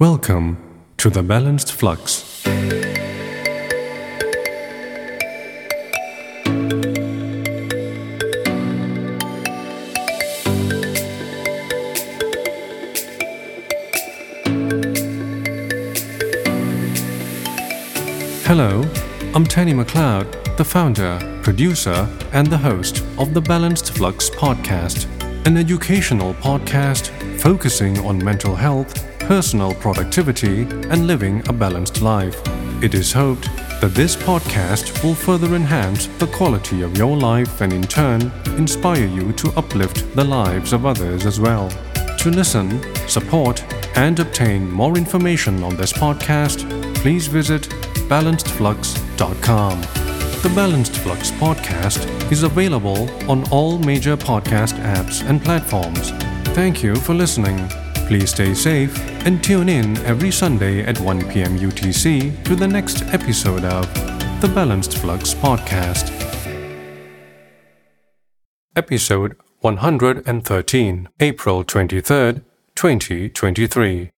Welcome to the Balanced Flux. Hello, I'm Tanny McLeod, the founder, producer, and the host of the Balanced Flux podcast, an educational podcast focusing on mental health, personal productivity, and living a balanced life. It is hoped that this podcast will further enhance the quality of your life and, in turn, inspire you to uplift the lives of others as well. To listen, support, and obtain more information on this podcast, please visit balancedflux.com. The Balanced Flux podcast is available on all major podcast apps and platforms. Thank you for listening. Please stay safe and tune in every Sunday at 1 p.m. UTC to the next episode of the Balanced Flux podcast. Episode 113, April 23rd, 2023.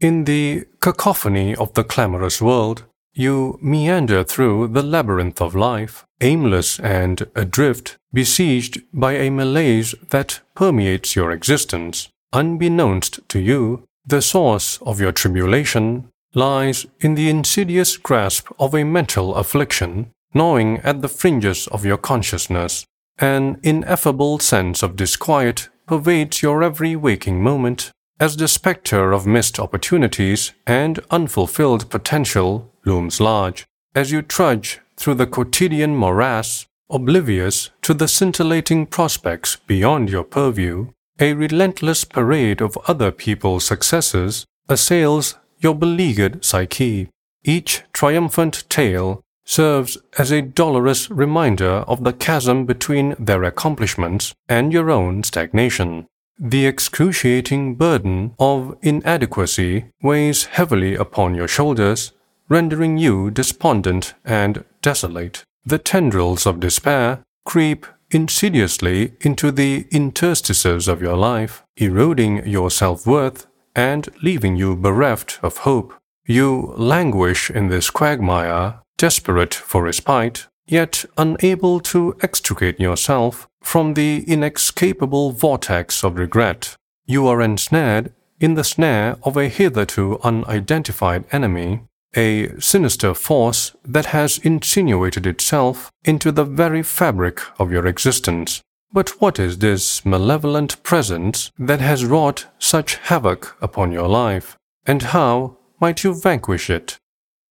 In the cacophony of the clamorous world, you meander through the labyrinth of life, aimless and adrift, besieged by a malaise that permeates your existence. Unbeknownst to you, the source of your tribulation lies in the insidious grasp of a mental affliction gnawing at the fringes of your consciousness. An ineffable sense of disquiet pervades your every waking moment as the spectre of missed opportunities and unfulfilled potential looms large as you trudge through the quotidian morass, oblivious to the scintillating prospects beyond your purview. A relentless parade of other people's successes assails your beleaguered psyche. Each triumphant tale serves as a dolorous reminder of the chasm between their accomplishments and your own stagnation. The excruciating burden of inadequacy weighs heavily upon your shoulders, rendering you despondent and desolate. The tendrils of despair creep insidiously into the interstices of your life, eroding your self worth and leaving you bereft of hope. You languish in this quagmire, desperate for respite, yet unable to extricate yourself from the inescapable vortex of regret. You are ensnared in the snare of a hitherto unidentified enemy, a sinister force that has insinuated itself into the very fabric of your existence. But what is this malevolent presence that has wrought such havoc upon your life, and how might you vanquish it?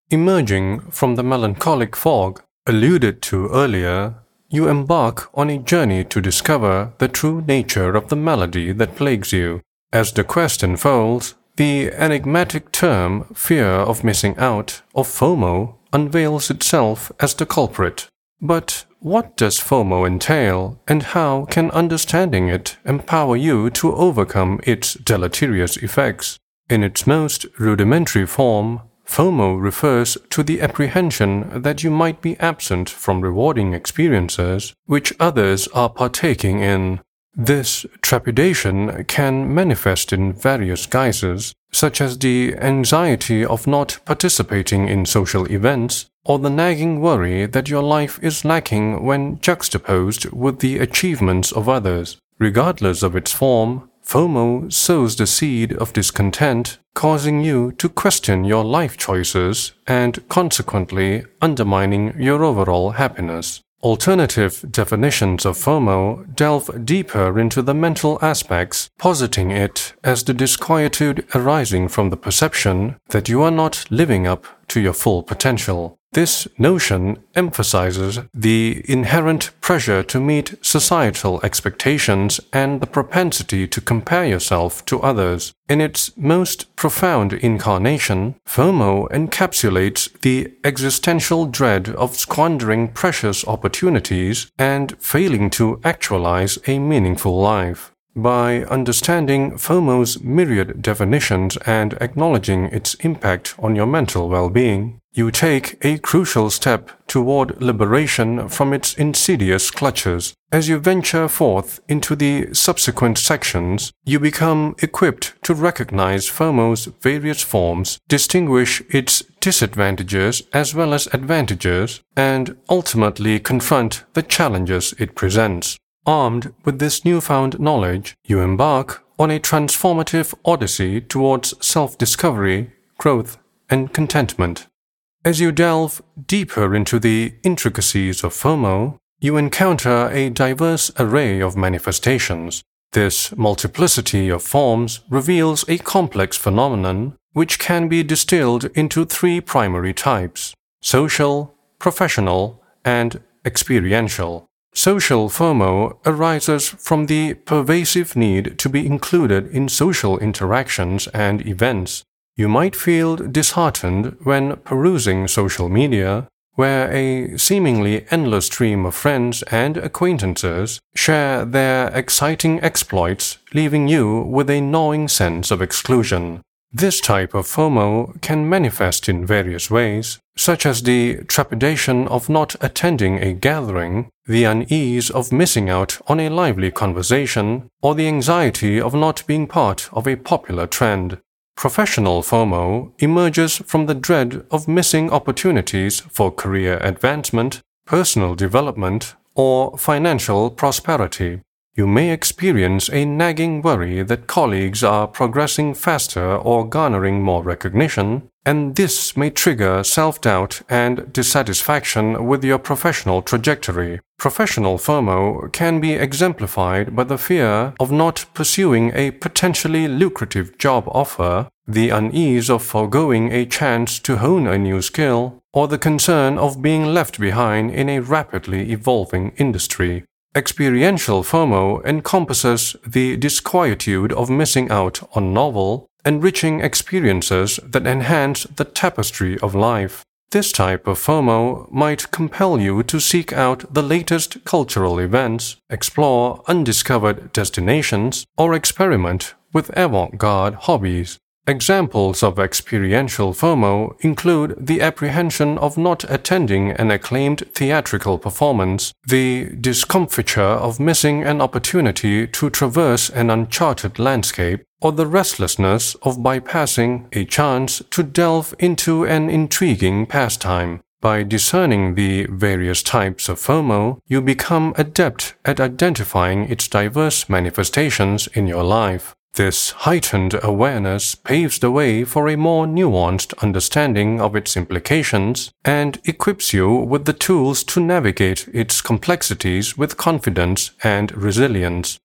Emerging from the melancholic fog alluded to earlier, you embark on a journey to discover the true nature of the malady that plagues you. As the quest unfolds, the enigmatic term fear of missing out, or FOMO, unveils itself as the culprit. But what does FOMO entail, and how can understanding it empower you to overcome its deleterious effects? In its most rudimentary form, FOMO refers to the apprehension that you might be absent from rewarding experiences which others are partaking in. This trepidation can manifest in various guises, such as the anxiety of not participating in social events, or the nagging worry that your life is lacking when juxtaposed with the achievements of others. Regardless of its form, FOMO sows the seed of discontent, causing you to question your life choices and consequently undermining your overall happiness. Alternative definitions of FOMO delve deeper into the mental aspects, positing it as the disquietude arising from the perception that you are not living up to your full potential. This notion emphasizes the inherent pressure to meet societal expectations and the propensity to compare yourself to others. In its most profound incarnation, FOMO encapsulates the existential dread of squandering precious opportunities and failing to actualize a meaningful life. By understanding FOMO's myriad definitions and acknowledging its impact on your mental well being, you take a crucial step toward liberation from its insidious clutches. As you venture forth into the subsequent sections, you become equipped to recognize FOMO's various forms, distinguish its disadvantages as well as advantages, and ultimately confront the challenges it presents. Armed with this newfound knowledge, you embark on a transformative odyssey towards self discovery, growth, and contentment. As you delve deeper into the intricacies of FOMO, you encounter a diverse array of manifestations. This multiplicity of forms reveals a complex phenomenon which can be distilled into three primary types social, professional, and experiential. Social FOMO arises from the pervasive need to be included in social interactions and events you might feel disheartened when perusing social media, where a seemingly endless stream of friends and acquaintances share their exciting exploits, leaving you with a gnawing sense of exclusion. This type of FOMO can manifest in various ways, such as the trepidation of not attending a gathering, the unease of missing out on a lively conversation, or the anxiety of not being part of a popular trend. Professional FOMO emerges from the dread of missing opportunities for career advancement, personal development, or financial prosperity. You may experience a nagging worry that colleagues are progressing faster or garnering more recognition, and this may trigger self doubt and dissatisfaction with your professional trajectory. Professional FOMO can be exemplified by the fear of not pursuing a potentially lucrative job offer, the unease of foregoing a chance to hone a new skill, or the concern of being left behind in a rapidly evolving industry. Experiential FOMO encompasses the disquietude of missing out on novel, enriching experiences that enhance the tapestry of life. This type of FOMO might compel you to seek out the latest cultural events, explore undiscovered destinations, or experiment with avant garde hobbies. Examples of experiential FOMO include the apprehension of not attending an acclaimed theatrical performance, the discomfiture of missing an opportunity to traverse an uncharted landscape, or the restlessness of bypassing a chance to delve into an intriguing pastime. By discerning the various types of FOMO, you become adept at identifying its diverse manifestations in your life. This heightened awareness paves the way for a more nuanced understanding of its implications and equips you with the tools to navigate its complexities with confidence and resilience.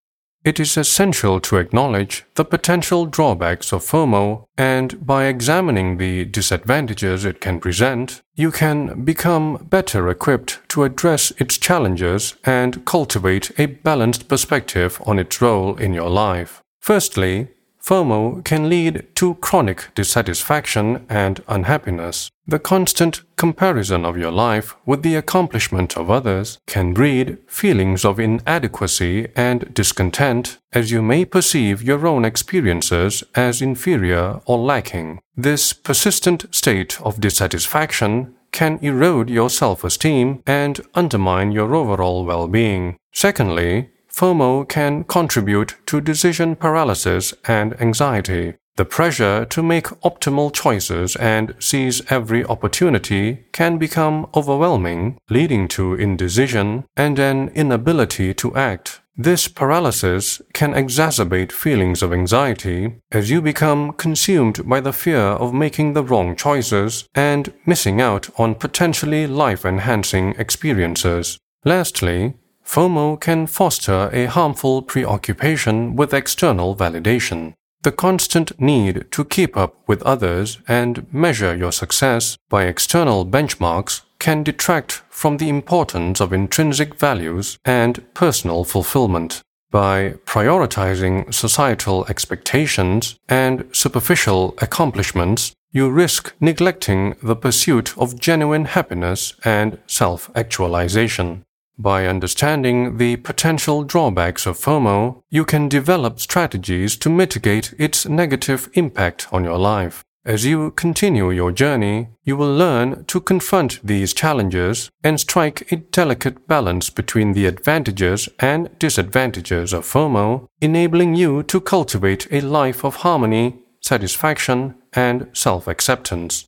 It is essential to acknowledge the potential drawbacks of FOMO, and by examining the disadvantages it can present, you can become better equipped to address its challenges and cultivate a balanced perspective on its role in your life. Firstly, FOMO can lead to chronic dissatisfaction and unhappiness. The constant comparison of your life with the accomplishment of others can breed feelings of inadequacy and discontent as you may perceive your own experiences as inferior or lacking. This persistent state of dissatisfaction can erode your self esteem and undermine your overall well being. Secondly, FOMO can contribute to decision paralysis and anxiety. The pressure to make optimal choices and seize every opportunity can become overwhelming, leading to indecision and an inability to act. This paralysis can exacerbate feelings of anxiety as you become consumed by the fear of making the wrong choices and missing out on potentially life enhancing experiences. Lastly, FOMO can foster a harmful preoccupation with external validation. The constant need to keep up with others and measure your success by external benchmarks can detract from the importance of intrinsic values and personal fulfillment. By prioritizing societal expectations and superficial accomplishments, you risk neglecting the pursuit of genuine happiness and self actualization. By understanding the potential drawbacks of FOMO, you can develop strategies to mitigate its negative impact on your life. As you continue your journey, you will learn to confront these challenges and strike a delicate balance between the advantages and disadvantages of FOMO, enabling you to cultivate a life of harmony, satisfaction, and self acceptance.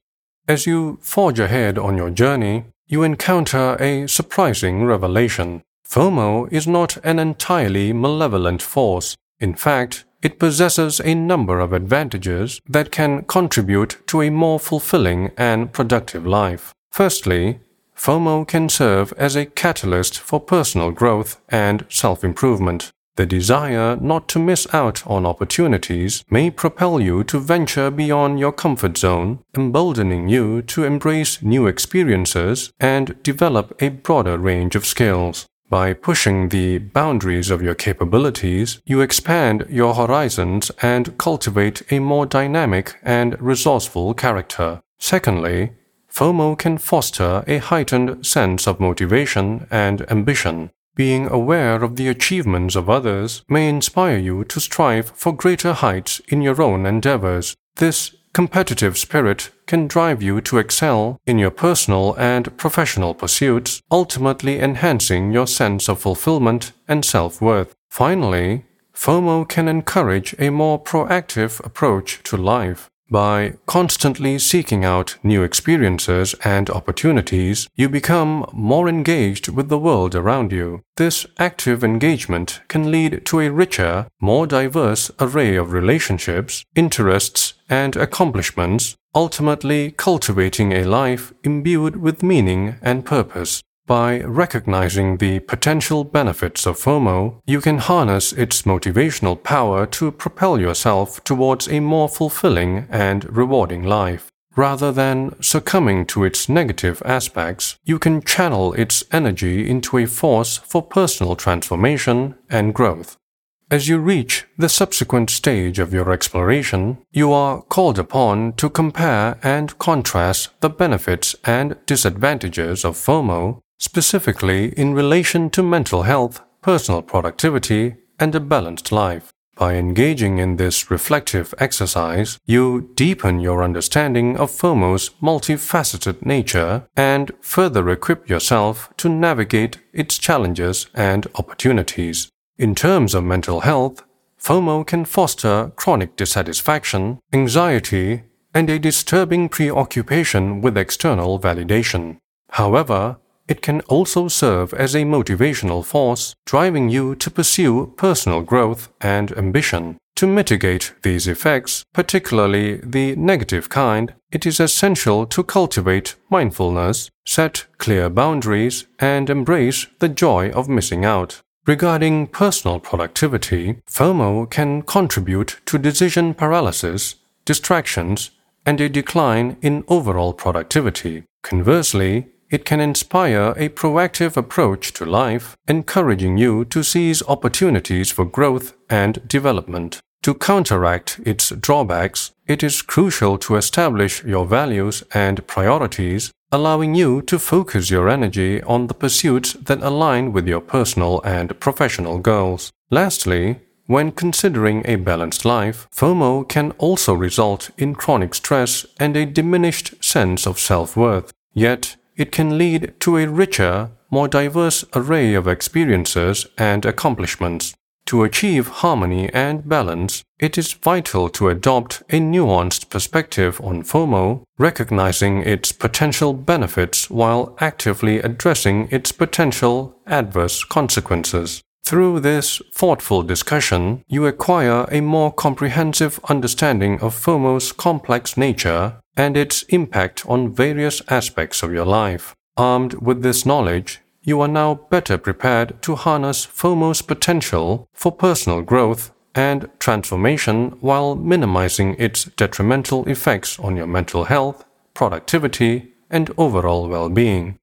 As you forge ahead on your journey, you encounter a surprising revelation. FOMO is not an entirely malevolent force. In fact, it possesses a number of advantages that can contribute to a more fulfilling and productive life. Firstly, FOMO can serve as a catalyst for personal growth and self improvement. The desire not to miss out on opportunities may propel you to venture beyond your comfort zone, emboldening you to embrace new experiences and develop a broader range of skills. By pushing the boundaries of your capabilities, you expand your horizons and cultivate a more dynamic and resourceful character. Secondly, FOMO can foster a heightened sense of motivation and ambition. Being aware of the achievements of others may inspire you to strive for greater heights in your own endeavors. This competitive spirit can drive you to excel in your personal and professional pursuits, ultimately enhancing your sense of fulfillment and self worth. Finally, FOMO can encourage a more proactive approach to life. By constantly seeking out new experiences and opportunities, you become more engaged with the world around you. This active engagement can lead to a richer, more diverse array of relationships, interests, and accomplishments, ultimately cultivating a life imbued with meaning and purpose. By recognizing the potential benefits of FOMO, you can harness its motivational power to propel yourself towards a more fulfilling and rewarding life. Rather than succumbing to its negative aspects, you can channel its energy into a force for personal transformation and growth. As you reach the subsequent stage of your exploration, you are called upon to compare and contrast the benefits and disadvantages of FOMO specifically in relation to mental health, personal productivity, and a balanced life. By engaging in this reflective exercise, you deepen your understanding of FOMO's multifaceted nature and further equip yourself to navigate its challenges and opportunities. In terms of mental health, FOMO can foster chronic dissatisfaction, anxiety, and a disturbing preoccupation with external validation. However, it can also serve as a motivational force, driving you to pursue personal growth and ambition. To mitigate these effects, particularly the negative kind, it is essential to cultivate mindfulness, set clear boundaries, and embrace the joy of missing out. Regarding personal productivity, FOMO can contribute to decision paralysis, distractions, and a decline in overall productivity. Conversely, it can inspire a proactive approach to life, encouraging you to seize opportunities for growth and development. To counteract its drawbacks, it is crucial to establish your values and priorities, allowing you to focus your energy on the pursuits that align with your personal and professional goals. Lastly, when considering a balanced life, FOMO can also result in chronic stress and a diminished sense of self worth. Yet, it can lead to a richer, more diverse array of experiences and accomplishments. To achieve harmony and balance, it is vital to adopt a nuanced perspective on FOMO, recognizing its potential benefits while actively addressing its potential adverse consequences. Through this thoughtful discussion, you acquire a more comprehensive understanding of FOMO's complex nature and its impact on various aspects of your life. Armed with this knowledge, you are now better prepared to harness FOMO's potential for personal growth and transformation while minimizing its detrimental effects on your mental health, productivity, and overall well being.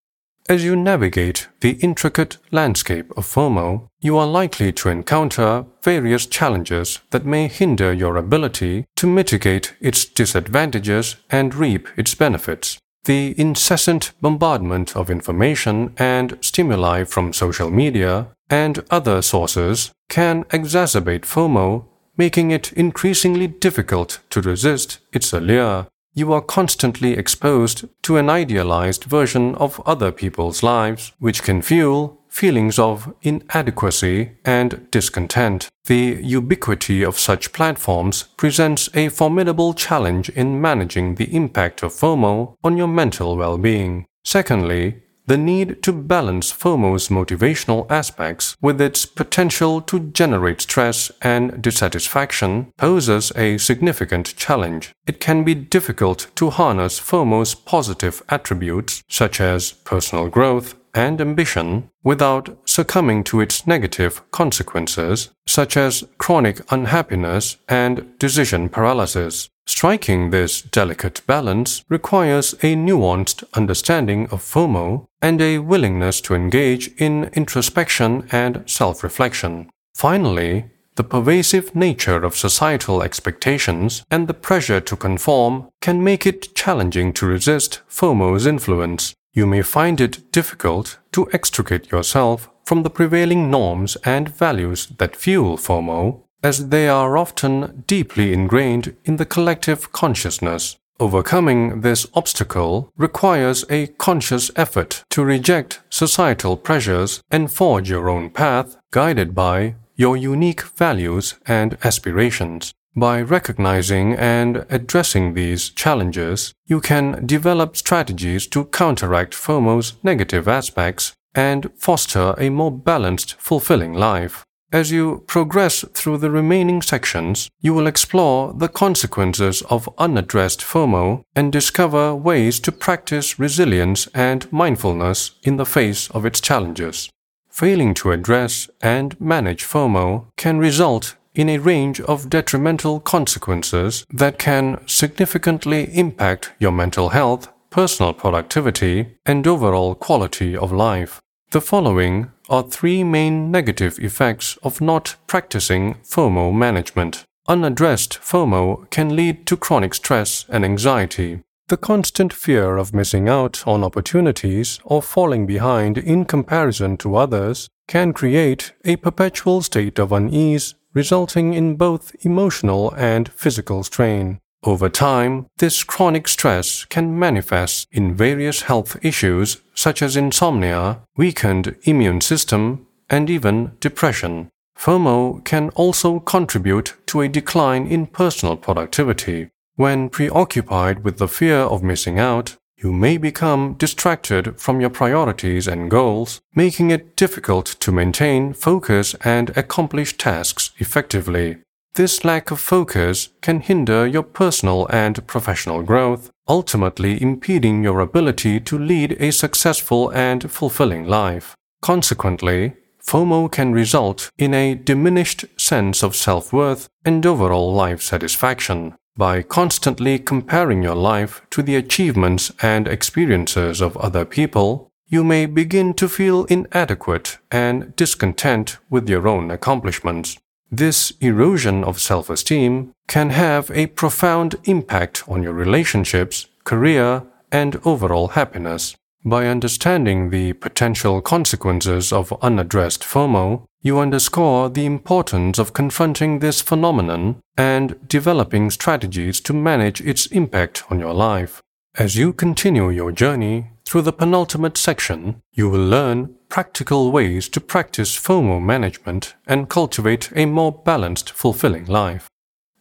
As you navigate the intricate landscape of FOMO, you are likely to encounter various challenges that may hinder your ability to mitigate its disadvantages and reap its benefits. The incessant bombardment of information and stimuli from social media and other sources can exacerbate FOMO, making it increasingly difficult to resist its allure you are constantly exposed to an idealized version of other people's lives, which can fuel feelings of inadequacy and discontent. The ubiquity of such platforms presents a formidable challenge in managing the impact of FOMO on your mental well being. Secondly, the need to balance FOMO's motivational aspects with its potential to generate stress and dissatisfaction poses a significant challenge. It can be difficult to harness FOMO's positive attributes, such as personal growth and ambition, without succumbing to its negative consequences, such as chronic unhappiness and decision paralysis. Striking this delicate balance requires a nuanced understanding of FOMO and a willingness to engage in introspection and self reflection. Finally, the pervasive nature of societal expectations and the pressure to conform can make it challenging to resist FOMO's influence. You may find it difficult to extricate yourself from the prevailing norms and values that fuel FOMO as they are often deeply ingrained in the collective consciousness. Overcoming this obstacle requires a conscious effort to reject societal pressures and forge your own path, guided by your unique values and aspirations. By recognizing and addressing these challenges, you can develop strategies to counteract FOMO's negative aspects and foster a more balanced, fulfilling life. As you progress through the remaining sections, you will explore the consequences of unaddressed FOMO and discover ways to practice resilience and mindfulness in the face of its challenges. Failing to address and manage FOMO can result in a range of detrimental consequences that can significantly impact your mental health, personal productivity, and overall quality of life. The following are three main negative effects of not practicing FOMO management. Unaddressed FOMO can lead to chronic stress and anxiety. The constant fear of missing out on opportunities or falling behind in comparison to others can create a perpetual state of unease, resulting in both emotional and physical strain. Over time, this chronic stress can manifest in various health issues such as insomnia, weakened immune system, and even depression. FOMO can also contribute to a decline in personal productivity. When preoccupied with the fear of missing out, you may become distracted from your priorities and goals, making it difficult to maintain focus and accomplish tasks effectively. This lack of focus can hinder your personal and professional growth, ultimately impeding your ability to lead a successful and fulfilling life. Consequently, FOMO can result in a diminished sense of self worth and overall life satisfaction. By constantly comparing your life to the achievements and experiences of other people, you may begin to feel inadequate and discontent with your own accomplishments. This erosion of self esteem can have a profound impact on your relationships, career, and overall happiness. By understanding the potential consequences of unaddressed FOMO, you underscore the importance of confronting this phenomenon and developing strategies to manage its impact on your life. As you continue your journey through the penultimate section, you will learn practical ways to practice FOMO management and cultivate a more balanced, fulfilling life.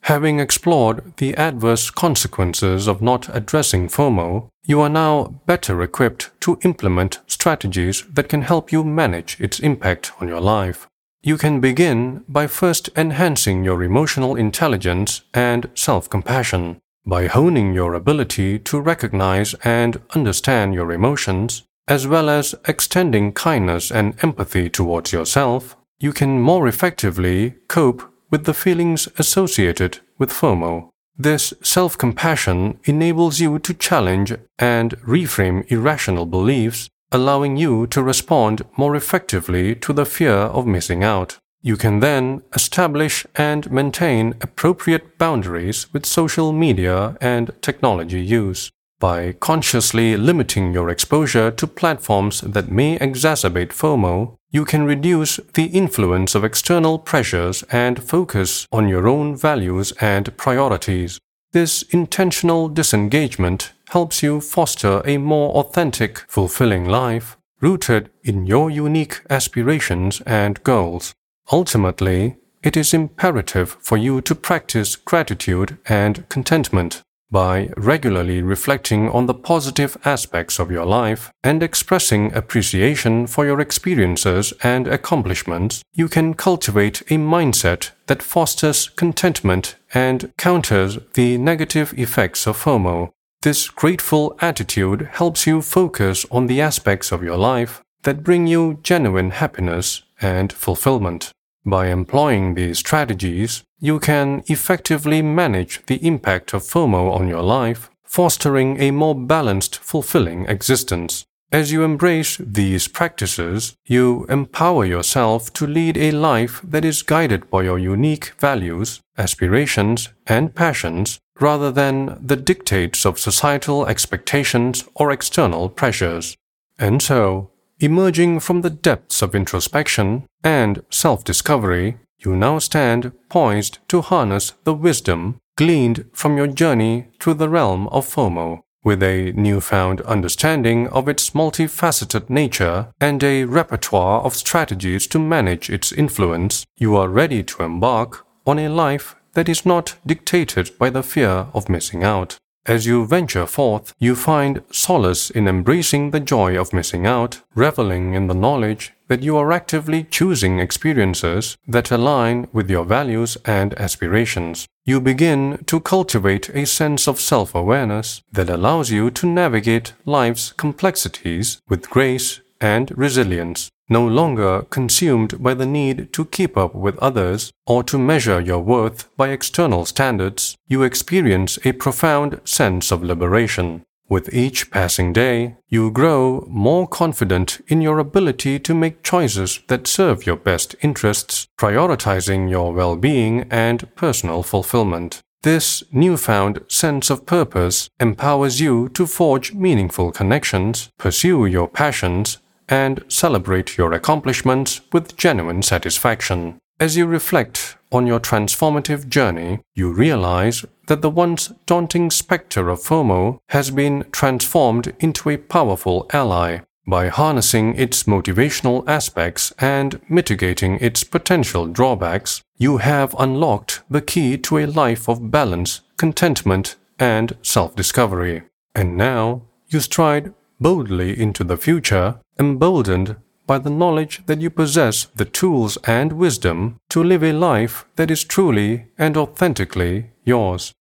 Having explored the adverse consequences of not addressing FOMO, you are now better equipped to implement strategies that can help you manage its impact on your life. You can begin by first enhancing your emotional intelligence and self compassion. By honing your ability to recognize and understand your emotions, as well as extending kindness and empathy towards yourself, you can more effectively cope with the feelings associated with FOMO. This self compassion enables you to challenge and reframe irrational beliefs, allowing you to respond more effectively to the fear of missing out. You can then establish and maintain appropriate boundaries with social media and technology use. By consciously limiting your exposure to platforms that may exacerbate FOMO, you can reduce the influence of external pressures and focus on your own values and priorities. This intentional disengagement helps you foster a more authentic, fulfilling life rooted in your unique aspirations and goals. Ultimately, it is imperative for you to practice gratitude and contentment. By regularly reflecting on the positive aspects of your life and expressing appreciation for your experiences and accomplishments, you can cultivate a mindset that fosters contentment and counters the negative effects of FOMO. This grateful attitude helps you focus on the aspects of your life that bring you genuine happiness and fulfillment. By employing these strategies, you can effectively manage the impact of FOMO on your life, fostering a more balanced, fulfilling existence. As you embrace these practices, you empower yourself to lead a life that is guided by your unique values, aspirations, and passions rather than the dictates of societal expectations or external pressures. And so, Emerging from the depths of introspection and self discovery, you now stand poised to harness the wisdom gleaned from your journey through the realm of FOMO. With a newfound understanding of its multifaceted nature and a repertoire of strategies to manage its influence, you are ready to embark on a life that is not dictated by the fear of missing out. As you venture forth, you find solace in embracing the joy of missing out, reveling in the knowledge that you are actively choosing experiences that align with your values and aspirations. You begin to cultivate a sense of self awareness that allows you to navigate life's complexities with grace and resilience no longer consumed by the need to keep up with others or to measure your worth by external standards, you experience a profound sense of liberation. With each passing day, you grow more confident in your ability to make choices that serve your best interests, prioritizing your well being and personal fulfillment. This newfound sense of purpose empowers you to forge meaningful connections, pursue your passions, and celebrate your accomplishments with genuine satisfaction. As you reflect on your transformative journey, you realize that the once daunting specter of FOMO has been transformed into a powerful ally. By harnessing its motivational aspects and mitigating its potential drawbacks, you have unlocked the key to a life of balance, contentment, and self discovery. And now you stride boldly into the future, emboldened by the knowledge that you possess the tools and wisdom to live a life that is truly and authentically yours.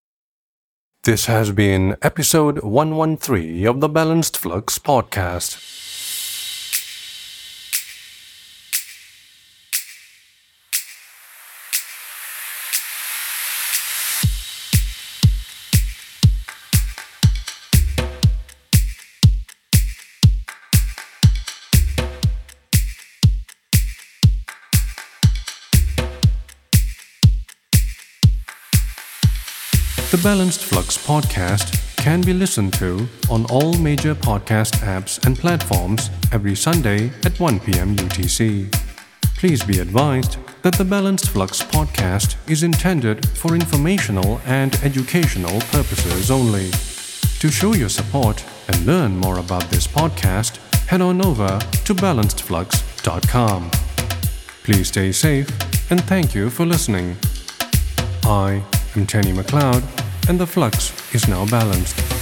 This has been episode 113 of the Balanced Flux podcast. The Balanced Flux podcast can be listened to on all major podcast apps and platforms every Sunday at 1 p.m. UTC. Please be advised that the Balanced Flux podcast is intended for informational and educational purposes only. To show your support and learn more about this podcast, head on over to balancedflux.com. Please stay safe and thank you for listening. I am Tenny McLeod and the flux is now balanced.